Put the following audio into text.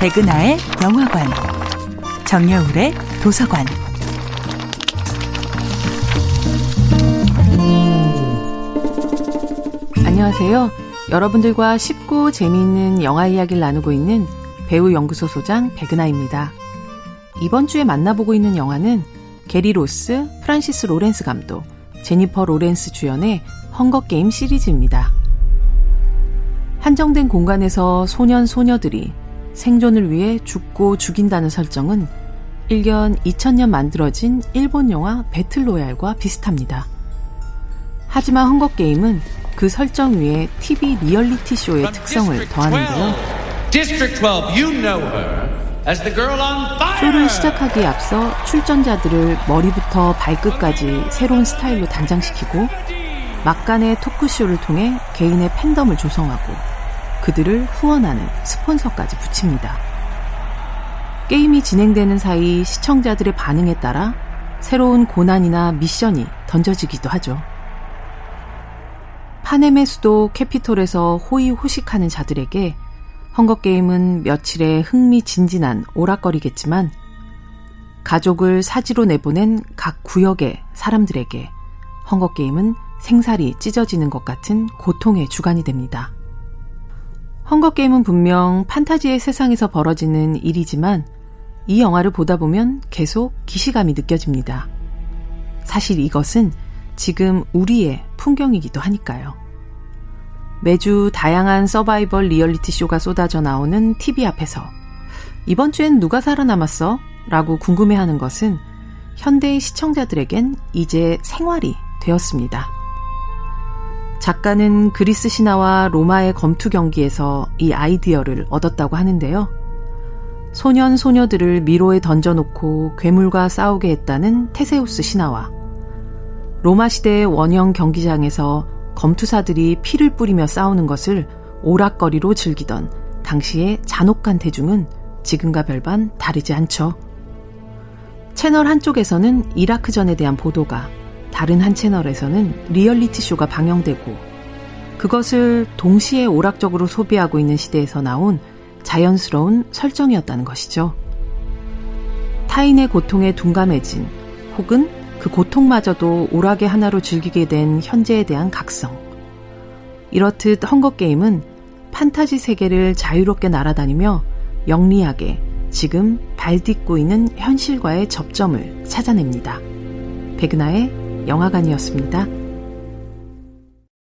백은하의 영화관, 정여울의 도서관. 안녕하세요. 여러분들과 쉽고 재미있는 영화 이야기를 나누고 있는 배우 연구소 소장 백은하입니다. 이번 주에 만나보고 있는 영화는 게리 로스, 프란시스 로렌스 감독, 제니퍼 로렌스 주연의 헝거게임 시리즈입니다. 한정된 공간에서 소년, 소녀들이 생존을 위해 죽고 죽인다는 설정은 일견 2000년 만들어진 일본 영화 배틀로얄과 비슷합니다. 하지만 헝거게임은 그 설정 위에 TV 리얼리티 쇼의 특성을 더하는데요. 쇼를 시작하기에 앞서 출전자들을 머리부터 발끝까지 새로운 스타일로 단장시키고 막간의 토크쇼를 통해 개인의 팬덤을 조성하고 그들을 후원하는 스폰서까지 붙입니다. 게임이 진행되는 사이 시청자들의 반응에 따라 새로운 고난이나 미션이 던져지기도 하죠. 파넴의 수도 캐피톨에서 호의호식하는 자들에게 헝거게임은 며칠의 흥미진진한 오락거리겠지만 가족을 사지로 내보낸 각 구역의 사람들에게 헝거게임은 생살이 찢어지는 것 같은 고통의 주관이 됩니다. 헝거게임은 분명 판타지의 세상에서 벌어지는 일이지만 이 영화를 보다 보면 계속 기시감이 느껴집니다. 사실 이것은 지금 우리의 풍경이기도 하니까요. 매주 다양한 서바이벌 리얼리티 쇼가 쏟아져 나오는 TV 앞에서 이번 주엔 누가 살아남았어? 라고 궁금해하는 것은 현대의 시청자들에겐 이제 생활이 되었습니다. 작가는 그리스 신화와 로마의 검투 경기에서 이 아이디어를 얻었다고 하는데요. 소년 소녀들을 미로에 던져놓고 괴물과 싸우게 했다는 테세우스 신화와 로마 시대의 원형 경기장에서 검투사들이 피를 뿌리며 싸우는 것을 오락거리로 즐기던 당시의 잔혹한 대중은 지금과 별반 다르지 않죠. 채널 한쪽에서는 이라크전에 대한 보도가 다른 한 채널에서는 리얼리티 쇼가 방영되고 그것을 동시에 오락적으로 소비하고 있는 시대에서 나온 자연스러운 설정이었다는 것이죠. 타인의 고통에 둔감해진 혹은 그 고통마저도 오락의 하나로 즐기게 된 현재에 대한 각성. 이렇듯 헝거게임은 판타지 세계를 자유롭게 날아다니며 영리하게 지금 발 딛고 있는 현실과의 접점을 찾아냅니다. 백은하의 영화관이었습니다.